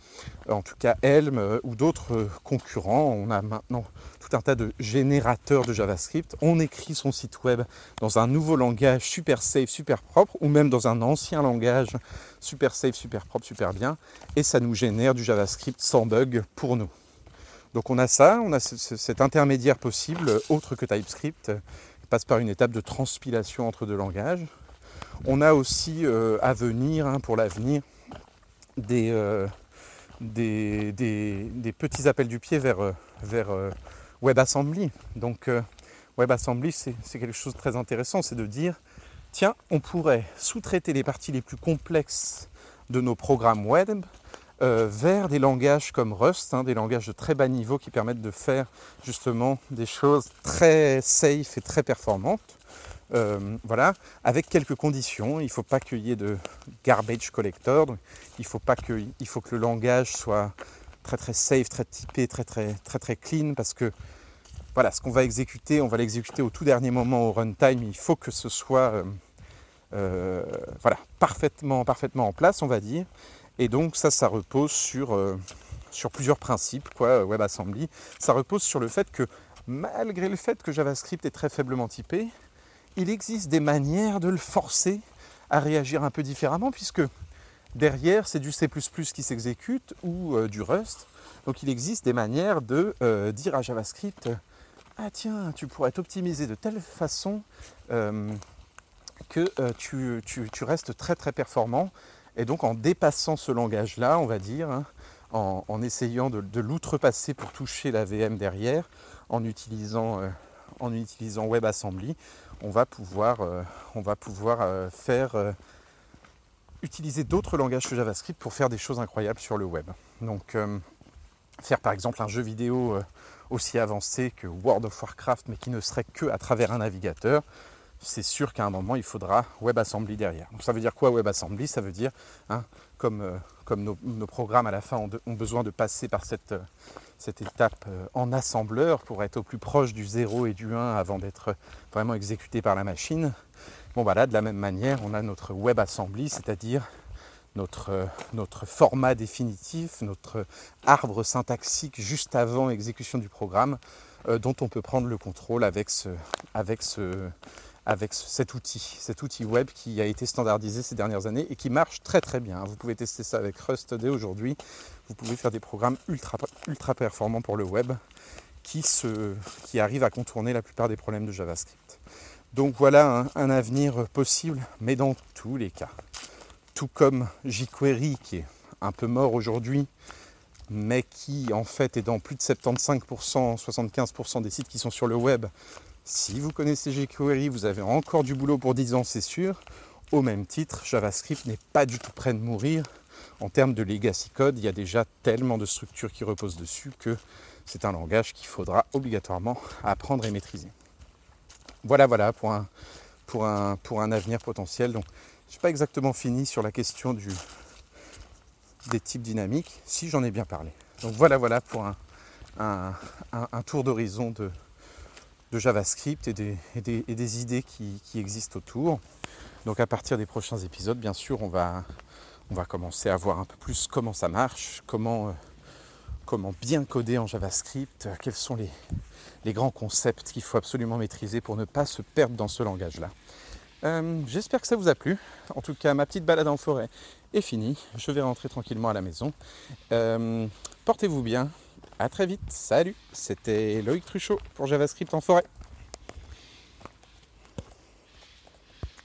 en tout cas Helm euh, ou d'autres euh, concurrents, on a maintenant un tas de générateurs de JavaScript. On écrit son site web dans un nouveau langage super safe, super propre, ou même dans un ancien langage super safe, super propre, super bien, et ça nous génère du JavaScript sans bug pour nous. Donc on a ça, on a cet intermédiaire possible, autre que TypeScript, qui passe par une étape de transpilation entre deux langages. On a aussi euh, à venir, hein, pour l'avenir, euh, des, petits appels du pied vers, euh, vers WebAssembly. Donc euh, WebAssembly, c'est quelque chose de très intéressant, c'est de dire, tiens, on pourrait sous-traiter les parties les plus complexes de nos programmes web euh, vers des langages comme Rust, hein, des langages de très bas niveau qui permettent de faire justement des choses très safe et très performantes. Euh, voilà, avec quelques conditions. Il ne faut pas qu'il y ait de garbage collector. il faut pas que, faut que le langage soit très très safe, très typé, très très très très clean parce que voilà, ce qu'on va exécuter, on va l'exécuter au tout dernier moment au runtime. Il faut que ce soit euh, euh, voilà, parfaitement, parfaitement en place, on va dire. Et donc ça, ça repose sur, sur plusieurs principes, quoi, WebAssembly. Ça repose sur le fait que malgré le fait que JavaScript est très faiblement typé, il existe des manières de le forcer à réagir un peu différemment, puisque Derrière, c'est du C++ qui s'exécute ou euh, du Rust. Donc il existe des manières de euh, dire à JavaScript Ah tiens, tu pourrais t'optimiser de telle façon euh, que tu, restes très très performant. Et donc en dépassant ce langage-là, on va dire, hein, en, essayant de, l'outrepasser pour toucher la VM derrière, en utilisant, en utilisant WebAssembly, on va pouvoir, on va pouvoir faire utiliser d'autres langages que JavaScript pour faire des choses incroyables sur le web. Donc euh, faire par exemple un jeu vidéo euh, aussi avancé que World of Warcraft mais qui ne serait que à travers un navigateur, c'est sûr qu'à un moment il faudra WebAssembly derrière. Donc ça veut dire quoi WebAssembly? Ça veut dire, hein, comme, euh, nos, programmes à la fin ont besoin de passer par cette, cette étape en assembleur pour être au plus proche du 0 et du 1 avant d'être vraiment exécuté par la machine, Bon voilà, de la même manière, on a notre WebAssembly, c'est-à-dire notre, euh, notre format définitif, notre arbre syntaxique juste avant exécution du programme, euh, dont on peut prendre le contrôle avec, ce, avec, ce, avec cet outil, cet outil web qui a été standardisé ces dernières années et qui marche très très bien. Vous pouvez tester ça avec Rust dès aujourd'hui. Vous pouvez faire des programmes ultra, ultra performants pour le web qui, se, qui arrivent à contourner la plupart des problèmes de JavaScript. Donc voilà un, avenir possible, mais dans tous les cas. Tout comme jQuery qui est un peu mort aujourd'hui, mais qui en fait est dans plus de 75%, 75% des sites qui sont sur le web. Si vous connaissez jQuery, vous avez encore du boulot pour 10 ans, c'est sûr. Au même titre, JavaScript n'est pas du tout prêt de mourir. En termes de legacy code, il y a déjà tellement de structures qui reposent dessus que c'est un langage qu'il faudra obligatoirement apprendre et maîtriser. Voilà, voilà, pour un, pour un, pour un avenir potentiel. Donc, je n'ai pas exactement fini sur la question du, des types dynamiques, si j'en ai bien parlé. Donc voilà, voilà pour un, un, tour d'horizon de, de, JavaScript et des, idées qui, existent autour. Donc à partir des prochains épisodes, bien sûr, on va, commencer à voir un peu plus comment ça marche, comment, euh, bien coder en JavaScript, quels sont les, grands concepts qu'il faut absolument maîtriser pour ne pas se perdre dans ce langage-là. Euh, j'espère que ça vous a plu. En tout cas, ma petite balade en forêt est finie. Je vais rentrer tranquillement à la maison. Euh, portez-vous bien. À très vite. Salut. C'était Loïc Truchot pour JavaScript en forêt.